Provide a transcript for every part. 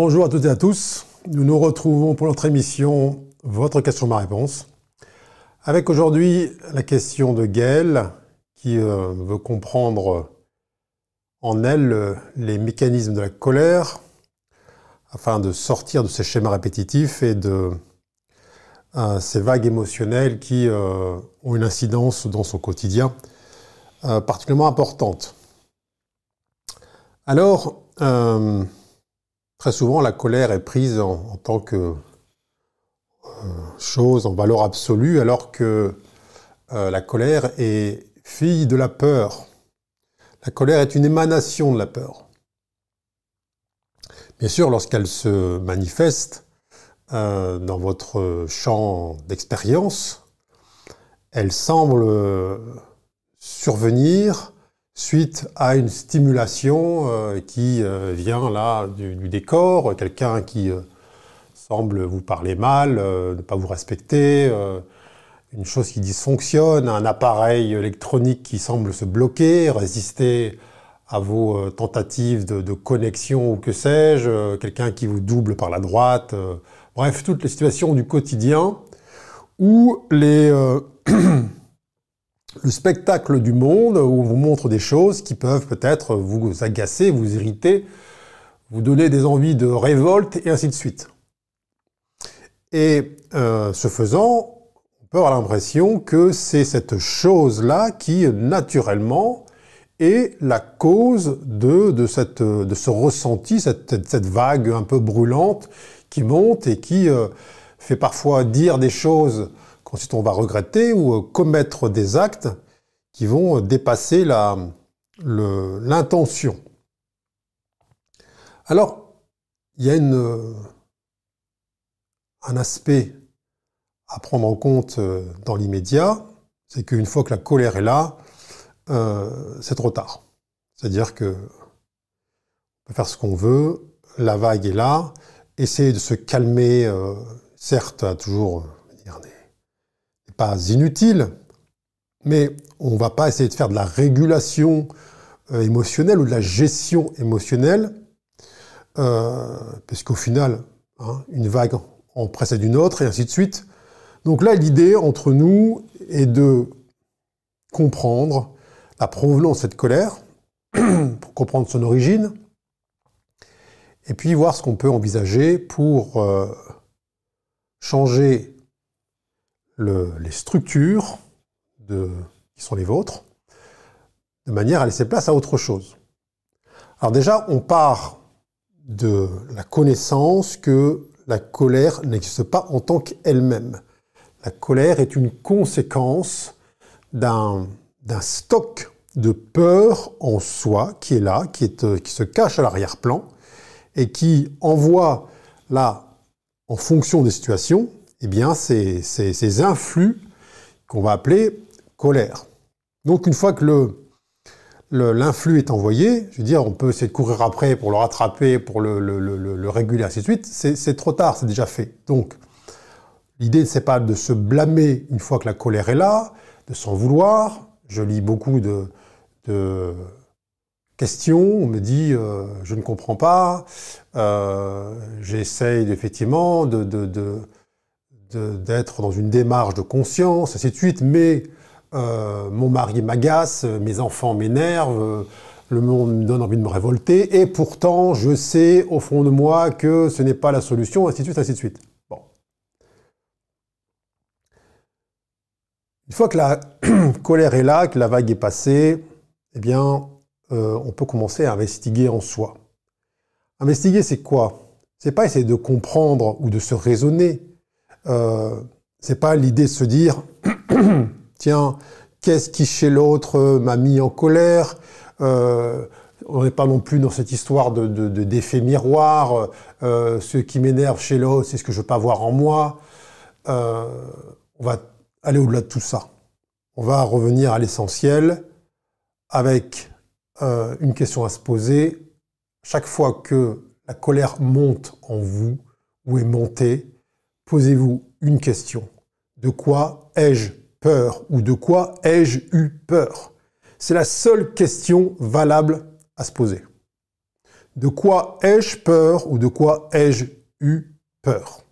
Bonjour à toutes et à tous. Nous nous retrouvons pour notre émission Votre question, ma réponse. Avec aujourd'hui la question de Gaëlle qui euh, veut comprendre en elle euh, les mécanismes de la colère afin de sortir de ces schémas répétitifs et de euh, ces vagues émotionnelles qui ont une incidence dans son quotidien particulièrement importante. Alors, Très souvent, la colère est prise en, tant que euh, chose en valeur absolue, alors que euh, la colère est fille de la peur. La colère est une émanation de la peur. Bien sûr, lorsqu'elle se manifeste euh, dans votre champ d'expérience, elle semble survenir suite à une stimulation euh, qui euh, vient là du, décor, quelqu'un qui euh, semble vous parler mal, ne pas vous respecter, une chose qui dysfonctionne, un appareil électronique qui semble se bloquer, résister à vos tentatives de, de, connexion ou que sais-je, quelqu'un qui vous double par la droite, bref, toutes les situations du quotidien où les le spectacle du monde où on vous montre des choses qui peuvent peut-être vous agacer, vous irriter, vous donner des envies de révolte et ainsi de suite. Et euh, ce faisant, on peut avoir l'impression que c'est cette chose-là qui, naturellement, est la cause de, ce ressenti, cette, cette, vague un peu brûlante qui monte et qui euh, fait parfois dire des choses qu'ensuite on va regretter ou euh, commettre des actes qui vont euh, dépasser l'intention. Alors, il y a euh, un aspect à prendre en compte dans l'immédiat, c'est qu'une fois que la colère est là, c'est trop tard. C'est-à-dire que on peut faire ce qu'on veut, la vague est là, essayer de se calmer, certes, a toujours pas inutile, mais on ne va pas essayer de faire de la régulation euh, émotionnelle ou de la gestion émotionnelle, euh, puisqu'au final, hein, une vague en précède une autre, et ainsi de suite. Donc là, l'idée entre nous est de comprendre la provenance de cette colère, pour comprendre son origine, et puis voir ce qu'on peut envisager pour euh, changer les structures qui sont les vôtres, de manière à laisser place à autre chose. Alors déjà, on part de la connaissance que la colère n'existe pas en tant qu'elle-même. La colère est une conséquence d'un stock de peur en soi qui est là, qui, est, qui se cache à l'arrière-plan et qui envoie là, en fonction des situations, eh bien, ces, ces, influx qu'on va appeler colère. Donc, une fois que l'influx est envoyé, je veux dire, on peut essayer de courir après pour le rattraper, pour le, le, le réguler, ainsi de suite, c'est trop tard, c'est déjà fait. Donc, l'idée, c'est pas de se blâmer une fois que la colère est là, de s'en vouloir. Je lis beaucoup de, questions, on me dit euh, je ne comprends pas, euh, j'essaye effectivement de, de d'être dans une démarche de conscience, ainsi de suite, mais euh, mon mari m'agace, mes enfants m'énervent, le monde me donne envie de me révolter, et pourtant je sais au fond de moi que ce n'est pas la solution, ainsi de suite, ainsi de suite. Bon. Une fois que la colère est là, que la vague est passée, eh bien, euh, on peut commencer à investiguer en soi. Investiguer, c'est quoi? C'est pas essayer de comprendre ou de se raisonner, euh, c'est pas l'idée de se dire, tiens, qu'est-ce qui chez l'autre m'a mis en colère euh, On n'est pas non plus dans cette histoire de, d'effet miroir. Euh, ce qui m'énerve chez l'autre, c'est ce que je veux pas voir en moi. on va aller au-delà de tout ça. On va revenir à l'essentiel avec une question à se poser. Chaque fois que la colère monte en vous ou est montée, posez-vous une question. De quoi ai-je peur ou de quoi ai-je eu peur? C'est la seule question valable à se poser. de quoi ai-je peur ou de quoi ai-je eu peur?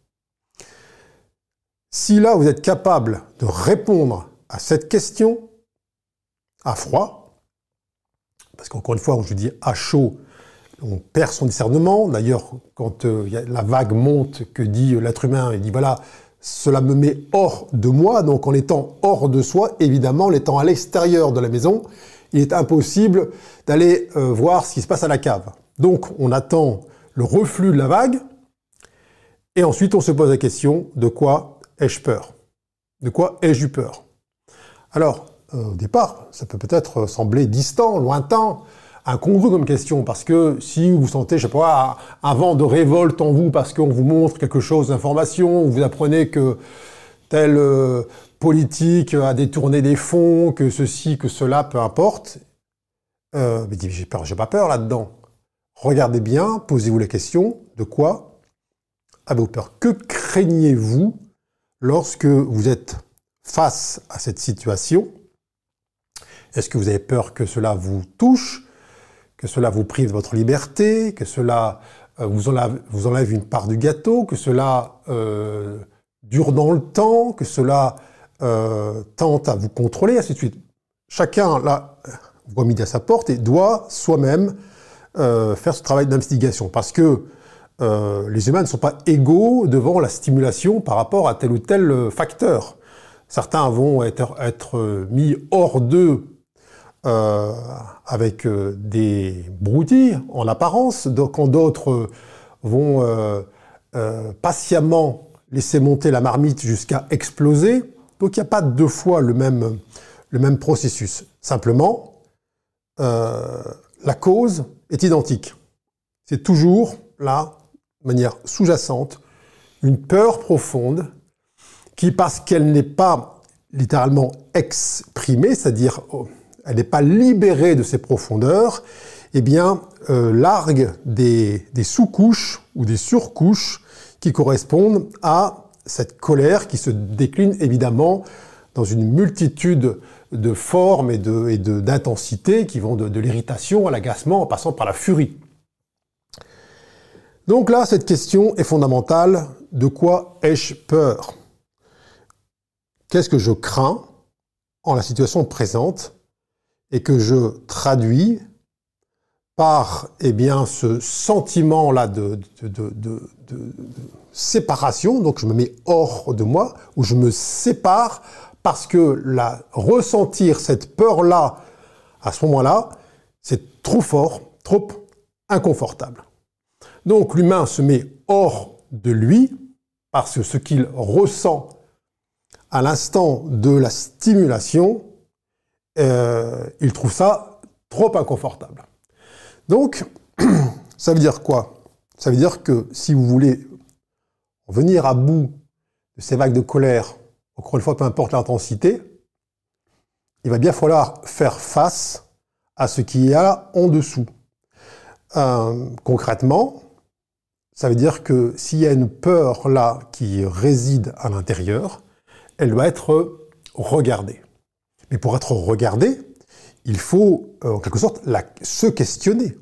Si là, vous êtes capable de répondre à cette question à froid, parce qu'encore une fois, je vous dis à chaud, on perd son discernement. D'ailleurs, quand euh, la vague monte, que dit l'être humain Il dit voilà, cela me met hors de moi. Donc en étant hors de soi, évidemment, en étant à l'extérieur de la maison, il est impossible d'aller euh, voir ce qui se passe à la cave. Donc on attend le reflux de la vague, et ensuite on se pose la question de quoi ai-je peur? De quoi ai-je eu peur? Alors, euh, au départ, ça peut peut-être sembler distant, lointain, incongru comme question, parce que si vous sentez, je sais pas, un vent de révolte en vous parce qu'on vous montre quelque chose d'information, vous apprenez que tel euh, politique a détourné des fonds, que ceci, que cela, peu importe, euh, mais j'ai peur, j'ai pas peur là-dedans. Regardez bien, posez-vous la question, de quoi avez-vous peur? Que craignez-vous lorsque vous êtes face à cette situation? Est-ce que vous avez peur que cela vous touche? Que cela vous prive de votre liberté, que cela euh, vous, enlève, une part du gâteau, que cela euh, dure dans le temps, que cela euh, tente à vous contrôler, ainsi de suite. Chacun, là, voit midi à sa porte et doit soi-même faire ce travail d'investigation, parce que les humains ne sont pas égaux devant la stimulation par rapport à tel ou tel facteur. Certains vont être, être mis hors d'eux euh, avec euh, des broutilles en apparence, quand d'autres vont euh, patiemment laisser monter la marmite jusqu'à exploser. Donc il n'y a pas deux fois le même, le même processus. Simplement, la cause est identique. C'est toujours là, de manière sous-jacente, une peur profonde qui, parce qu'elle n'est pas littéralement exprimée, c'est-à-dire oh, elle n'est pas libérée de ses profondeurs, eh bien, euh, largue des, sous-couches ou des surcouches qui correspondent à cette colère qui se décline évidemment dans une multitude de formes et d'intensités qui vont de l'irritation à l'agacement en passant par la furie. Donc là, cette question est fondamentale. De quoi ai-je peur? Qu'est-ce que je crains en la situation présente? Et que je traduis par eh bien, ce sentiment-là de, séparation, donc je me mets hors de moi, ou je me sépare parce que la, ressentir cette peur-là, à ce moment-là, c'est trop fort, trop inconfortable. Donc l'humain se met hors de lui parce que ce qu'il ressent à l'instant de la stimulation euh, il trouve ça trop inconfortable. Donc, ça veut dire quoi? Ça veut dire que si vous voulez venir à bout de ces vagues de colère, encore une fois, peu importe l'intensité, il va bien falloir faire face à ce qui y a en dessous. Euh, concrètement, ça veut dire que s'il y a une peur là qui réside à l'intérieur, elle doit être regardée. Mais pour être regardé, il faut, euh, en quelque sorte, se questionner.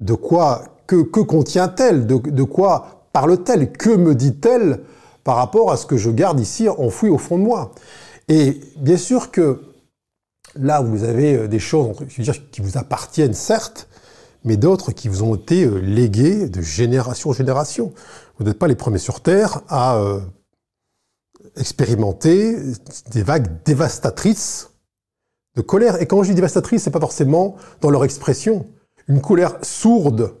De quoi, que, contient-elle? De, quoi parle-t-elle? Que me dit-elle par rapport à ce que je garde ici enfoui au fond de moi? Et bien sûr que là, vous avez euh, des choses qui vous appartiennent, certes, mais d'autres qui vous ont été euh, léguées de génération en génération. Vous n'êtes pas les premiers sur Terre à expérimenter des vagues dévastatrices de colère. Et quand je dis dévastatrice, c'est pas forcément dans leur expression. Une colère sourde,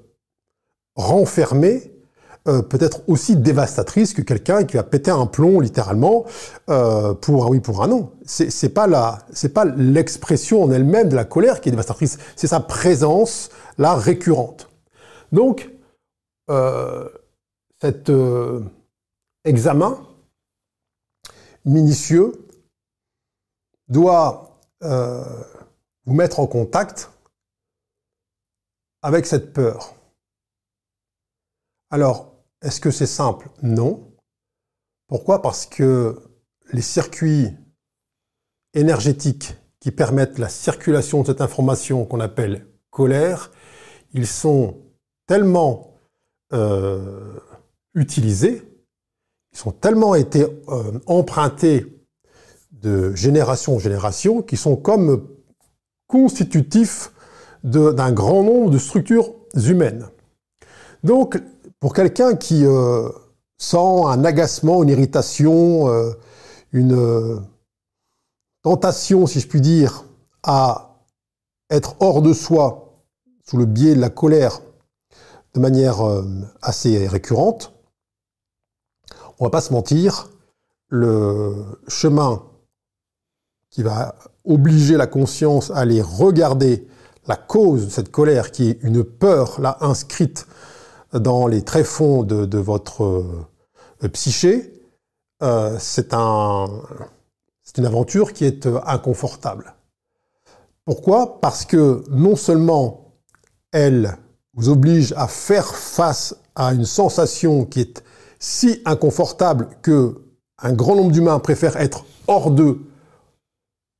renfermée, euh, peut être aussi dévastatrice que quelqu'un qui va péter un plomb littéralement euh, pour un oui pour un non. C'est, c'est pas la, c'est pas l'expression en elle-même de la colère qui est dévastatrice, c'est sa présence là récurrente. Donc euh, cet examen minutieux doit euh, vous mettre en contact avec cette peur. Alors, est-ce que c'est simple? Non. Pourquoi? Parce que les circuits énergétiques qui permettent la circulation de cette information qu'on appelle colère, ils sont tellement euh, utilisés, ils sont tellement été euh, empruntés de génération en génération, qui sont comme constitutifs d'un grand nombre de structures humaines. Donc, pour quelqu'un qui euh, sent un agacement, une irritation, euh, une tentation, si je puis dire, à être hors de soi sous le biais de la colère de manière assez récurrente, on va pas se mentir, le chemin qui va obliger la conscience à aller regarder la cause de cette colère, qui est une peur là inscrite dans les tréfonds de, de votre euh, psyché, euh, c'est un, une aventure qui est euh, inconfortable. Pourquoi? Parce que non seulement elle vous oblige à faire face à une sensation qui est si inconfortable que un grand nombre d'humains préfèrent être hors d'eux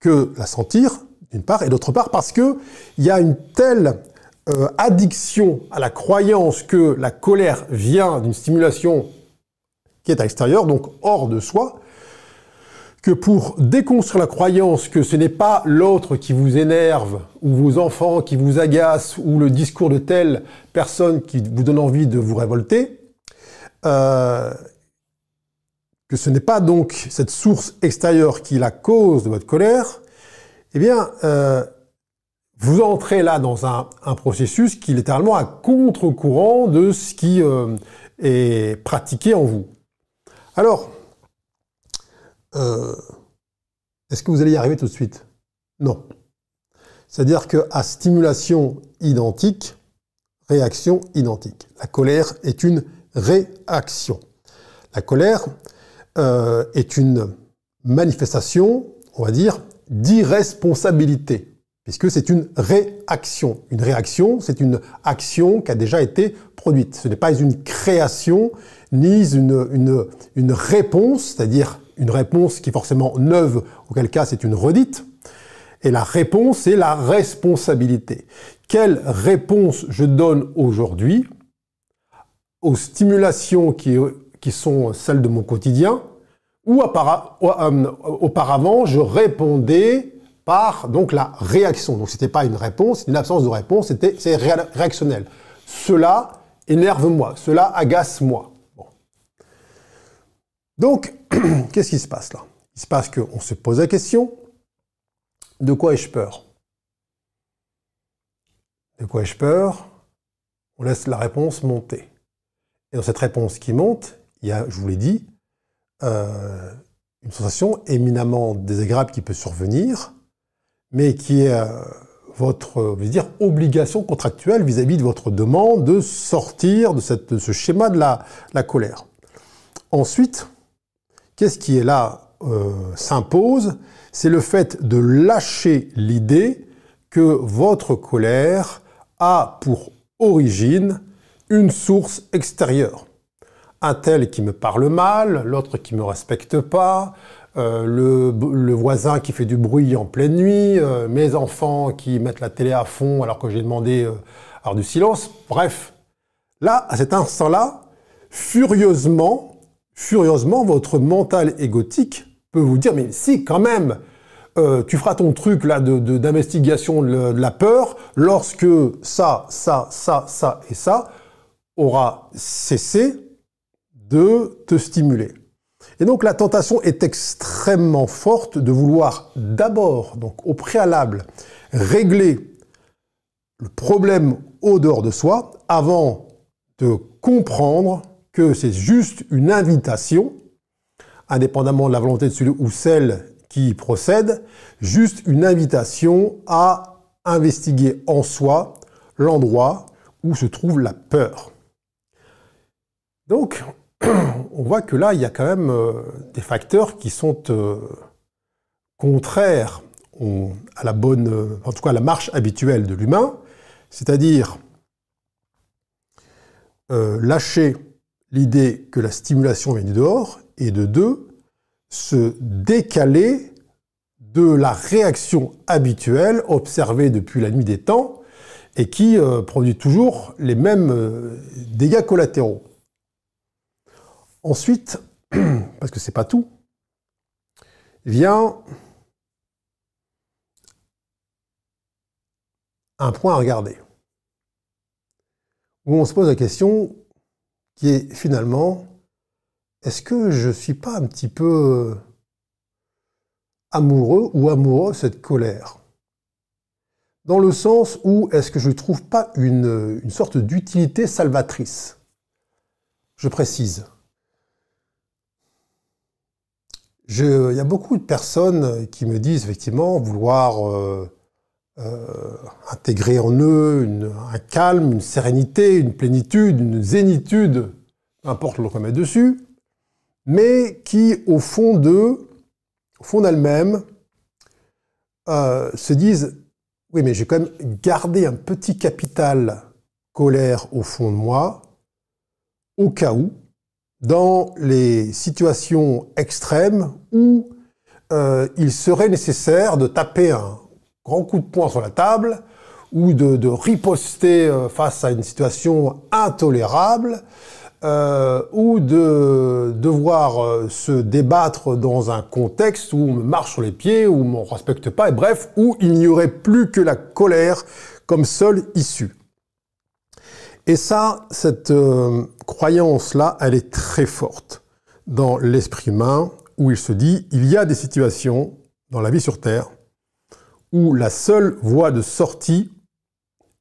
que la sentir, d'une part, et d'autre part parce que il y a une telle euh, addiction à la croyance que la colère vient d'une stimulation qui est à l'extérieur, donc hors de soi, que pour déconstruire la croyance que ce n'est pas l'autre qui vous énerve, ou vos enfants qui vous agacent, ou le discours de telle personne qui vous donne envie de vous révolter, euh, que ce n'est pas donc cette source extérieure qui est la cause de votre colère, eh bien, euh, vous entrez là dans un, processus qui est littéralement à contre-courant de ce qui euh, est pratiqué en vous. Alors, est-ce que vous allez y arriver tout de suite? Non. C'est-à-dire qu'à stimulation identique, réaction identique. La colère est une réaction. La colère euh, est une manifestation, on va dire, d'irresponsabilité puisque c'est une réaction. Une réaction, c'est une action qui a déjà été produite. Ce n'est pas une création, ni une, une, réponse, c'est-à-dire une réponse qui est forcément neuve, auquel cas c'est une redite. Et la réponse, c'est la responsabilité. Quelle réponse je donne aujourd'hui aux stimulations qui, sont celles de mon quotidien, ou euh, auparavant, je répondais par donc la réaction. Donc c'était pas une réponse, une absence de réponse, c'était c'est réactionnel. Cela énerve-moi, cela agace-moi. Donc qu'est-ce qui se passe là? Il se passe qu'on se pose la question de quoi ai-je peur? De quoi ai-je peur? On laisse la réponse monter. Et dans cette réponse qui monte, il y a, je vous l'ai dit, euh, une sensation éminemment désagréable qui peut survenir, mais qui est euh, votre dire, obligation contractuelle vis-à-vis de votre demande de sortir de, cette, ce schéma de la, la colère. Ensuite, qu'est-ce qui est là euh, s'impose? C'est le fait de lâcher l'idée que votre colère a pour origine une source extérieure. Un tel qui me parle mal, l'autre qui me respecte pas, euh, le, voisin qui fait du bruit en pleine nuit, euh, mes enfants qui mettent la télé à fond alors que j'ai demandé euh, alors du silence. Bref, là, à cet instant-là, furieusement, furieusement, votre mental égotique peut vous dire, mais si, quand même, tu feras ton truc là d'investigation de, de, la peur lorsque ça, ça, ça, ça et ça aura cessé de te stimuler. Et donc la tentation est extrêmement forte de vouloir d'abord, donc au préalable, régler le problème au dehors de soi avant de comprendre que c'est juste une invitation, indépendamment de la volonté de celui ou celle qui procède, juste une invitation à investiguer en soi l'endroit où se trouve la peur. Donc, on voit que là, il y a quand même euh, des facteurs qui sont euh, contraires à la bonne, euh, en tout cas la marche habituelle de l'humain, c'est-à-dire lâcher l'idée que la stimulation vient du dehors, et de deux, se décaler de la réaction habituelle observée depuis la nuit des temps, et qui produit toujours les mêmes dégâts collatéraux. Ensuite, parce que c'est pas tout, vient un point à regarder, où on se pose la question qui est finalement, est-ce que je ne suis pas un petit peu amoureux ou amoureux de cette colère? Dans le sens où est-ce que je ne trouve pas une, une sorte d'utilité salvatrice? Je précise. Il y a beaucoup de personnes qui me disent effectivement vouloir euh, euh, intégrer en eux un calme, une sérénité, une plénitude, une zénitude, peu importe le remettre dessus, mais qui au fond d'eux, au fond d'elles-mêmes, euh, se disent oui mais j'ai quand même gardé un petit capital colère au fond de moi, au cas où, dans les situations extrêmes où euh, il serait nécessaire de taper un grand coup de poing sur la table ou de, riposter euh, face à une situation intolérable euh, ou de devoir se débattre dans un contexte où on me marche sur les pieds, où on ne respecte pas, et bref, où il n'y aurait plus que la colère comme seule issue. Et ça, cette euh, croyance-là, elle est très forte dans l'esprit humain, où il se dit, il y a des situations dans la vie sur Terre où la seule voie de sortie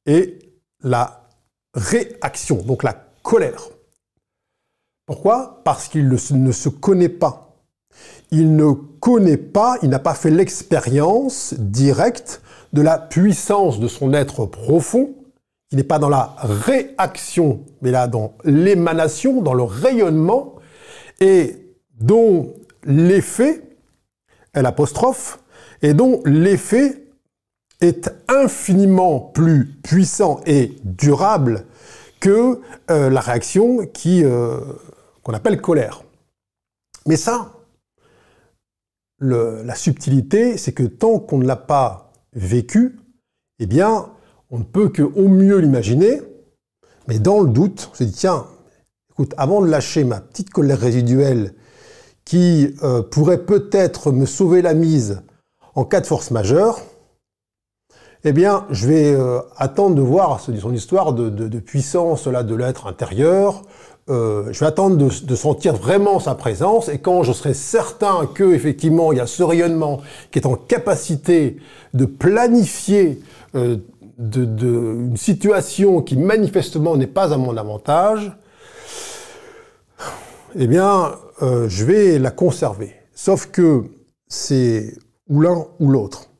est la réaction, donc la colère. Pourquoi? Parce qu'il ne se connaît pas. Il ne connaît pas, il n'a pas fait l'expérience directe de la puissance de son être profond qui n'est pas dans la réaction, mais là dans l'émanation, dans le rayonnement, et dont l'effet, et dont l'effet est infiniment plus puissant et durable que euh, la réaction qui euh, qu'on appelle colère. Mais ça, le, la subtilité, c'est que tant qu'on ne l'a pas vécu, eh bien, on ne peut que au mieux l'imaginer, mais dans le doute, on se dit tiens, écoute, avant de lâcher ma petite colère résiduelle qui euh, pourrait peut-être me sauver la mise en cas de force majeure, eh bien, je vais euh, attendre de voir son histoire de, puissance là de l'être intérieur. Euh, je vais attendre de, sentir vraiment sa présence et quand je serai certain que effectivement il y a ce rayonnement qui est en capacité de planifier d'une situation qui manifestement n'est pas à mon avantage, eh bien, euh, je vais la conserver. Sauf que c'est ou l'un ou l'autre.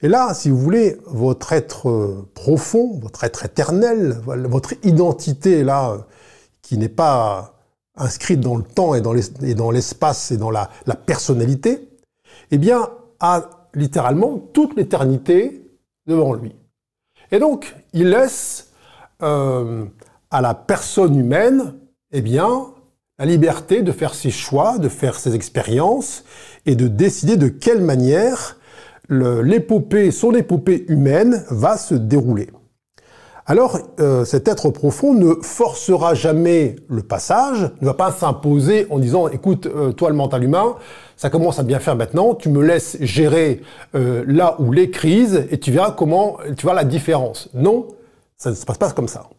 Et là, si vous voulez, votre être profond, votre être éternel, votre identité là, qui n'est pas inscrite dans le temps et dans l'espace et dans la, la personnalité, eh bien, a littéralement toute l'éternité devant lui. Et donc, il laisse euh, à la personne humaine, eh bien, la liberté de faire ses choix, de faire ses expériences et de décider de quelle manière l'épopée, son épopée humaine va se dérouler. Alors, euh, cet être profond ne forcera jamais le passage, ne va pas s'imposer en disant, écoute, euh, toi le mental humain, ça commence à bien faire maintenant, tu me laisses gérer euh, là où les crises et tu verras comment, tu vois la différence. Non, ça ne se passe pas comme ça.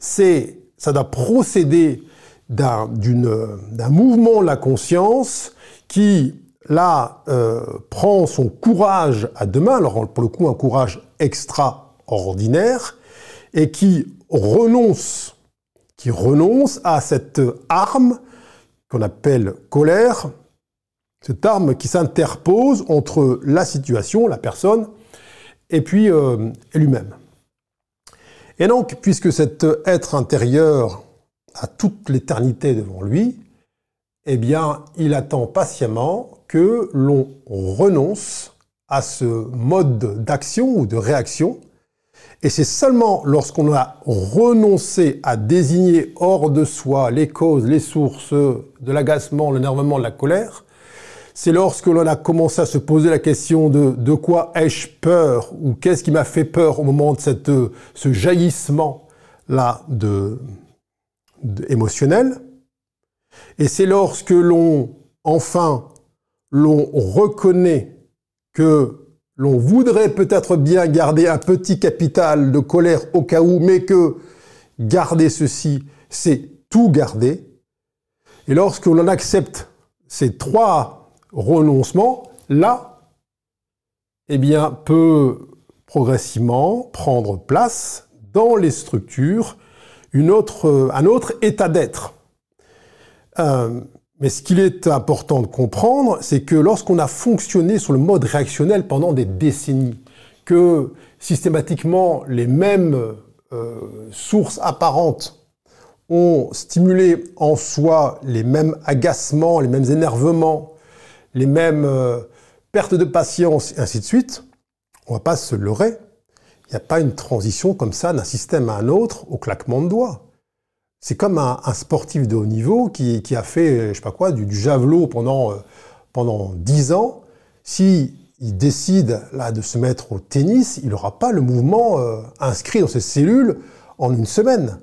C'est, ça doit procéder d'un, mouvement de la conscience qui, là, euh, prend son courage à deux mains, alors pour le coup un courage extraordinaire, et qui renonce, à cette arme qu'on appelle colère, cette arme qui s'interpose entre la situation, la personne, et puis euh, lui-même. Et donc, puisque cet être intérieur a toute l'éternité devant lui, eh bien, il attend patiemment que l'on renonce à ce mode d'action ou de réaction. Et c'est seulement lorsqu'on a renoncé à désigner hors de soi les causes, les sources de l'agacement, l'énervement, de la colère, c'est lorsque l'on a commencé à se poser la question de de quoi ai-je peur ou qu'est-ce qui m'a fait peur au moment de cette, ce jaillissement là émotionnel. Et c'est lorsque l'on enfin l'on reconnaît que l'on voudrait peut-être bien garder un petit capital de colère au cas où, mais que garder ceci, c'est tout garder. Et lorsque l'on accepte ces trois renoncements, là, eh bien, peut progressivement prendre place dans les structures une autre, un autre état d'être. Euh, mais ce qu'il est important de comprendre, c'est que lorsqu'on a fonctionné sur le mode réactionnel pendant des décennies, que systématiquement les mêmes euh, sources apparentes ont stimulé en soi les mêmes agacements, les mêmes énervements, les mêmes euh, pertes de patience, et ainsi de suite, on ne va pas se leurrer. Il n'y a pas une transition comme ça d'un système à un autre au claquement de doigts. C'est comme un, sportif de haut niveau qui, a fait, je sais pas quoi, du, javelot pendant, euh, pendant 10 ans. Si décide là de se mettre au tennis, il n'aura pas le mouvement euh, inscrit dans ses cellules en une semaine.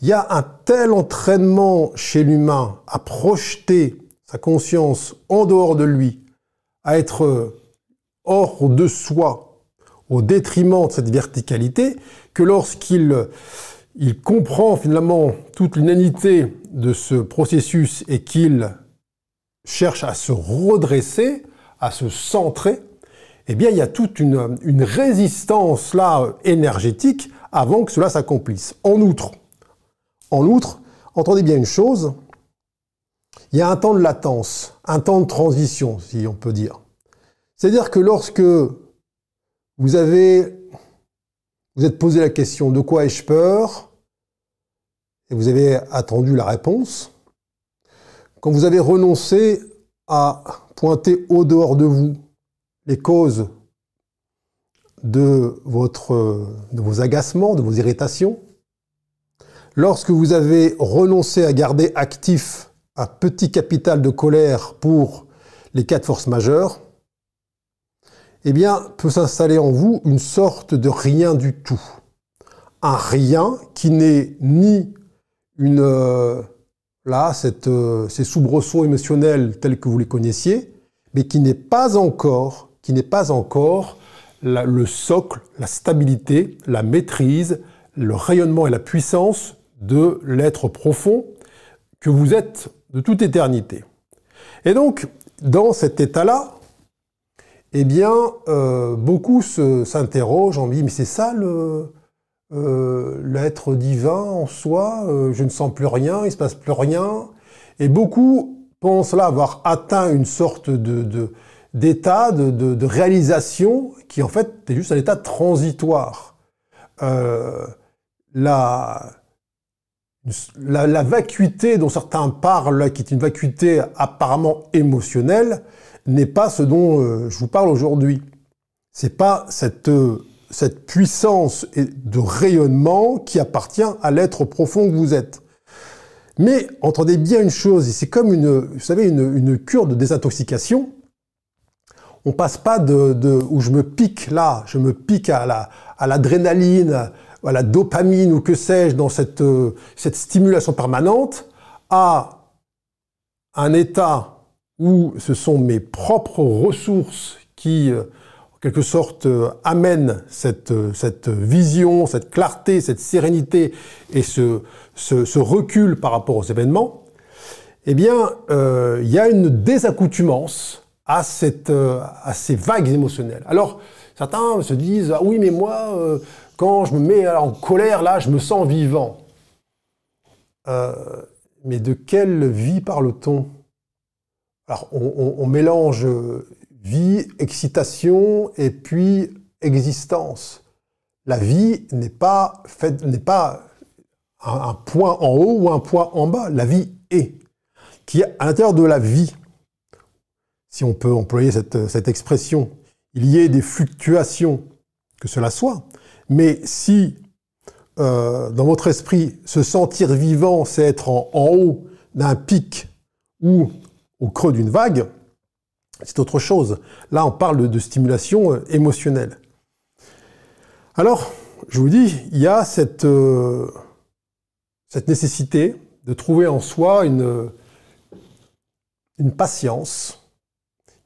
Il y a un tel entraînement chez l'humain à projeter sa conscience en dehors de lui, à être euh, hors de soi, au détriment de cette verticalité, que lorsqu'il il comprend finalement toute l'inanité de ce processus et qu'il cherche à se redresser, à se centrer, eh bien, il y a toute une, résistance là énergétique avant que cela s'accomplisse. En outre, en outre, entendez bien une chose, il y a un temps de latence, un temps de transition, si on peut dire. C'est-à-dire que lorsque vous avez, vous êtes posé la question de quoi ai-je peur? Et vous avez attendu la réponse, quand vous avez renoncé à pointer au dehors de vous les causes de, vos agacements, de vos irritations, lorsque vous avez renoncé à garder actif un petit capital de colère pour les quatre forces majeures, eh bien, peut s'installer en vous une sorte de rien du tout. Un rien qui n'est ni une, euh, là, euh, ces soubresauts émotionnels tels que vous les connaissiez, mais qui n'est pas encore, qui n'est pas encore le socle, la stabilité, la maîtrise, le rayonnement et la puissance de l'être profond que vous êtes de toute éternité. Et donc, dans cet état-là, eh bien, euh, beaucoup s'interrogent en disant, mais c'est ça le, euh, l'être divin en soi, euh, je ne sens plus rien, il se passe plus rien. Et beaucoup pensent là avoir atteint une sorte d'état, de, de, réalisation qui en fait est juste un état transitoire. Euh, la, la, vacuité dont certains parlent, qui est une vacuité apparemment émotionnelle, n'est pas ce dont je vous parle aujourd'hui. C'est pas cette cette puissance de rayonnement qui appartient à l'être profond que vous êtes. Mais entendez bien une chose, c'est comme une, vous savez, une, cure de désintoxication. On passe pas de, où je me pique là, je me pique à la, à l'adrénaline, à la dopamine ou que sais-je dans cette, cette stimulation permanente, à un état où ce sont mes propres ressources qui quelque sorte euh, amène cette, euh, cette vision, cette clarté, cette sérénité et ce, recul par rapport aux événements, eh bien, euh, il y a une désaccoutumance à, cette, à ces vagues émotionnelles. Alors, certains se disent ah oui, mais moi, quand je me mets en colère, là, je me sens vivant. mais de quelle vie parle-t-on? Alors, on, mélange vie, excitation et puis existence. La vie n'est pas n'est pas un, point en haut ou un point en bas. La vie est. Qui à l'intérieur de la vie, si on peut employer cette, cette expression, il y ait des fluctuations, que cela soit. Mais si euh, dans votre esprit, se sentir vivant, c'est être en haut d'un pic ou au creux d'une vague, c'est autre chose. Là, on parle de stimulation euh, émotionnelle. Alors, je vous dis, il y a cette, euh, cette nécessité de trouver en soi une, une patience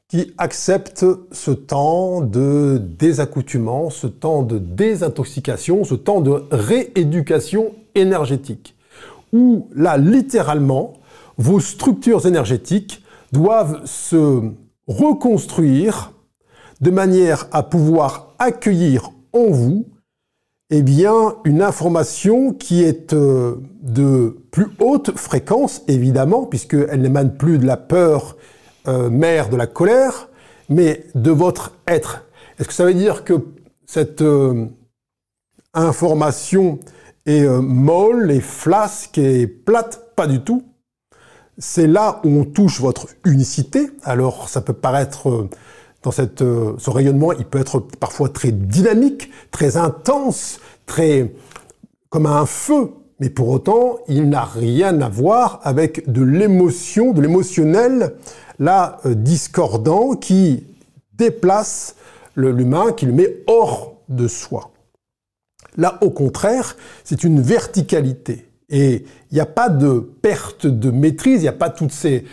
qui accepte ce temps de désaccoutumement, ce temps de désintoxication, ce temps de rééducation énergétique, où là, littéralement, vos structures énergétiques doivent se reconstruire de manière à pouvoir accueillir en vous eh bien, une information qui est euh, de plus haute fréquence, évidemment, puisqu'elle n'émane plus de la peur euh, mère de la colère, mais de votre être. Est-ce que ça veut dire que cette euh, information est molle, est flasque, est plate? Pas du tout. C'est là où on touche votre unicité. Alors, ça peut paraître dans cette, euh, ce rayonnement, il peut être parfois très dynamique, très intense, très comme un feu, mais pour autant, il n'a rien à voir avec de l'émotion, de l'émotionnel, là, euh, discordant, qui déplace l'humain, qui le met hors de soi. Là, au contraire, c'est une verticalité. Et il n'y a pas de perte de maîtrise, il n'y a pas toutes ces,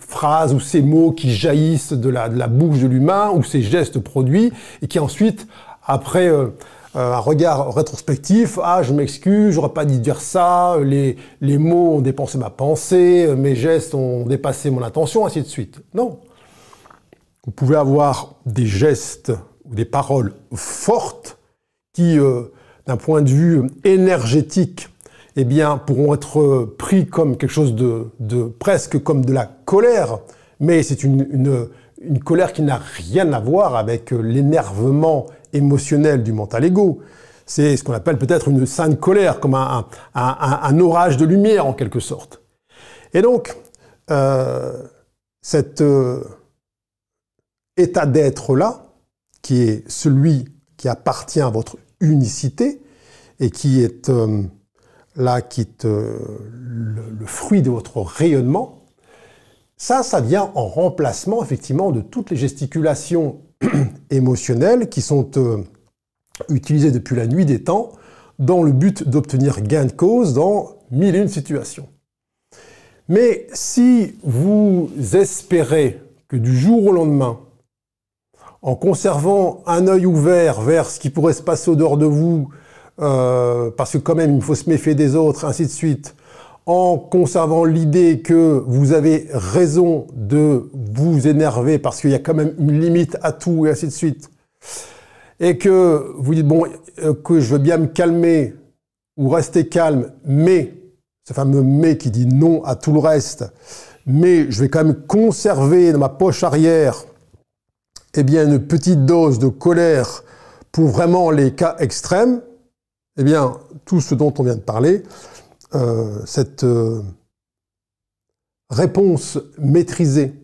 phrases ou ces mots qui jaillissent de la, bouche de l'humain ou ces gestes produits et qui ensuite, après euh, euh, un regard rétrospectif, ah je m'excuse, j'aurais pas dit dire ça, les, mots ont dépensé ma pensée, mes gestes ont dépassé mon attention, ainsi de suite. Non. Vous pouvez avoir des gestes ou des paroles fortes qui... Euh, d'un point de vue énergétique, eh bien, pourront être pris comme quelque chose de, presque comme de la colère, mais c'est une, une, colère qui n'a rien à voir avec l'énervement émotionnel du mental ego. C'est ce qu'on appelle peut-être une sainte colère, comme un, un, orage de lumière en quelque sorte. Et donc, euh, cet euh, état d'être-là, qui est celui qui appartient à votre unicité et qui est euh, là, qui est euh, le, fruit de votre rayonnement, ça, ça vient en remplacement effectivement de toutes les gesticulations émotionnelles qui sont euh, utilisées depuis la nuit des temps dans le but d'obtenir gain de cause dans mille et une situations. Mais si vous espérez que du jour au lendemain, en conservant un œil ouvert vers ce qui pourrait se passer au dehors de vous, euh, parce que quand même il faut se méfier des autres, ainsi de suite, en conservant l'idée que vous avez raison de vous énerver parce qu'il y a quand même une limite à tout et ainsi de suite, et que vous dites, bon, que je veux bien me calmer ou rester calme, mais, ce fameux mais qui dit non à tout le reste, mais je vais quand même conserver dans ma poche arrière eh bien, une petite dose de colère pour vraiment les cas extrêmes, eh bien, tout ce dont on vient de parler, euh, cette euh, réponse maîtrisée,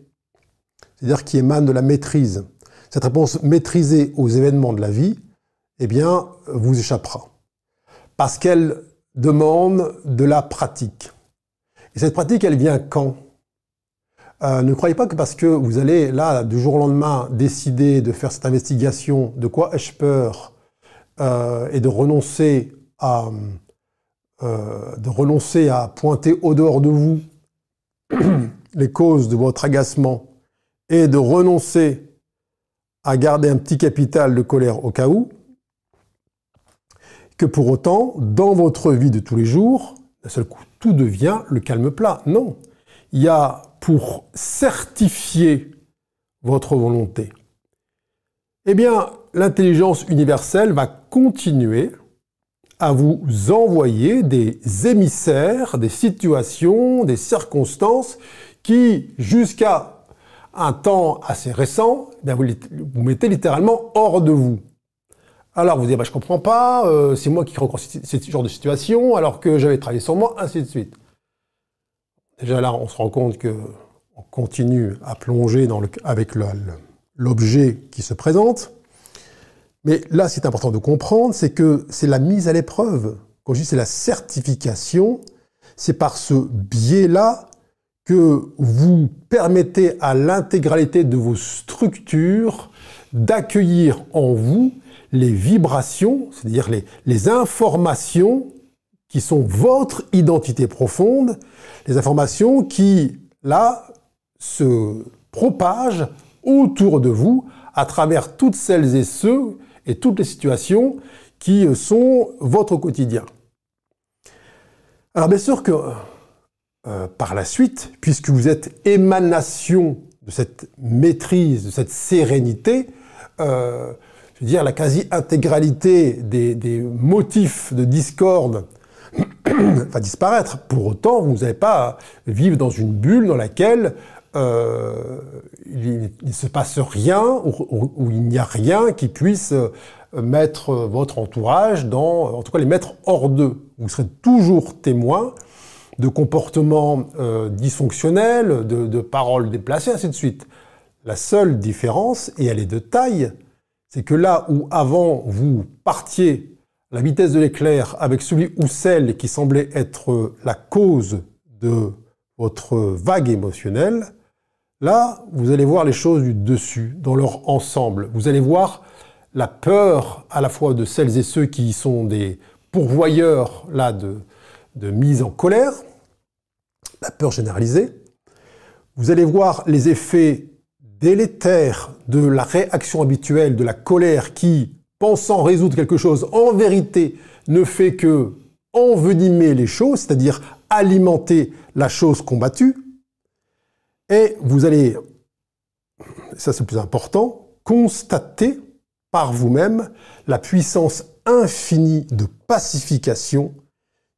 c'est-à-dire qui émane de la maîtrise, cette réponse maîtrisée aux événements de la vie, eh bien, vous échappera. Parce qu'elle demande de la pratique. Et cette pratique, elle vient quand? Euh, ne croyez pas que parce que vous allez là, du jour au lendemain, décider de faire cette investigation, de quoi ai-je peur, euh, et de renoncer à euh, de renoncer à pointer au dehors de vous les causes de votre agacement et de renoncer à garder un petit capital de colère au cas où, que pour autant, dans votre vie de tous les jours, d'un seul coup, tout devient le calme plat. Non. Il y a pour certifier votre volonté Eh bien, l'intelligence universelle va continuer à vous envoyer des émissaires, des situations, des circonstances qui, jusqu'à un temps assez récent, eh vous, vous mettez littéralement hors de vous. Alors vous dites, bah, je comprends pas, euh, c'est moi qui crée ce genre de situation, alors que j'avais travaillé sur moi, ainsi de suite. Déjà là, on se rend compte que on continue à plonger le, avec l'objet qui se présente. Mais là, ce qui est important de comprendre, c'est que c'est la mise à l'épreuve. Quand je dis c'est la certification, c'est par ce biais-là que vous permettez à l'intégralité de vos structures d'accueillir en vous les vibrations, c'est-à-dire les, informations qui sont votre identité profonde, les informations qui, là, se propagent autour de vous à travers toutes celles et ceux et toutes les situations qui sont votre quotidien. Alors bien sûr que euh, par la suite, puisque vous êtes émanation de cette maîtrise, de cette sérénité, euh, je veux dire, la quasi-intégralité des, des, motifs de discorde va disparaître. Pour autant, vous n'allez pas vivre dans une bulle dans laquelle euh, il ne se passe rien, ou, il n'y a rien qui puisse euh, mettre votre entourage dans, en tout cas les mettre hors d'eux. Vous serez toujours témoin de comportements euh, dysfonctionnels, de, de, paroles déplacées, ainsi de suite. La seule différence, et elle est de taille, c'est que là où avant vous partiez la vitesse de l'éclair avec celui ou celle qui semblait être la cause de votre vague émotionnelle, Là, vous allez voir les choses du dessus, dans leur ensemble. Vous allez voir la peur à la fois de celles et ceux qui sont des pourvoyeurs là de, de mise en colère, la peur généralisée. Vous allez voir les effets délétères de la réaction habituelle de la colère qui, pensant résoudre quelque chose, en vérité ne fait que envenimer les choses, c'est-à-dire alimenter la chose combattue. Et vous allez, ça c'est le plus important, constater par vous-même la puissance infinie de pacification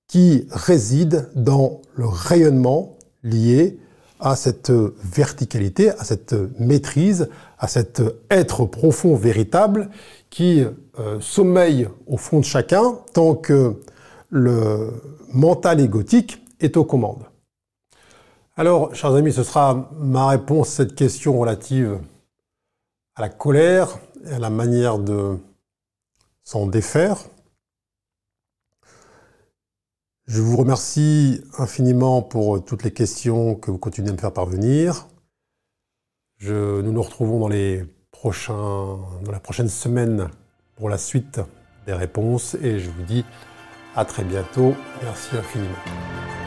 qui réside dans le rayonnement lié à cette verticalité, à cette maîtrise, à cet être profond véritable qui euh, sommeille au fond de chacun tant que le mental égotique est aux commandes. Alors, chers amis, ce sera ma réponse à cette question relative à la colère et à la manière de s'en défaire. Je vous remercie infiniment pour toutes les questions que vous continuez à me faire parvenir. Nous nous retrouvons dans les dans la prochaine semaine pour la suite des réponses et je vous dis à très bientôt. Merci infiniment.